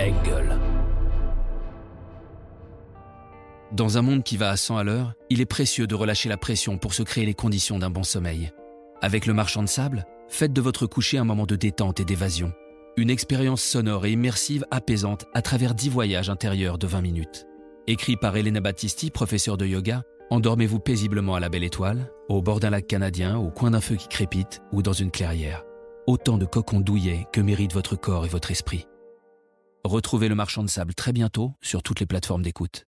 Engel. Dans un monde qui va à 100 à l'heure, il est précieux de relâcher la pression pour se créer les conditions d'un bon sommeil. Avec le marchand de sable, faites de votre coucher un moment de détente et d'évasion. Une expérience sonore et immersive apaisante à travers 10 voyages intérieurs de 20 minutes. Écrit par Elena Battisti, professeure de yoga, endormez-vous paisiblement à la belle étoile, au bord d'un lac canadien, au coin d'un feu qui crépite ou dans une clairière. Autant de cocons douillets que méritent votre corps et votre esprit. Retrouvez le marchand de sable très bientôt sur toutes les plateformes d'écoute.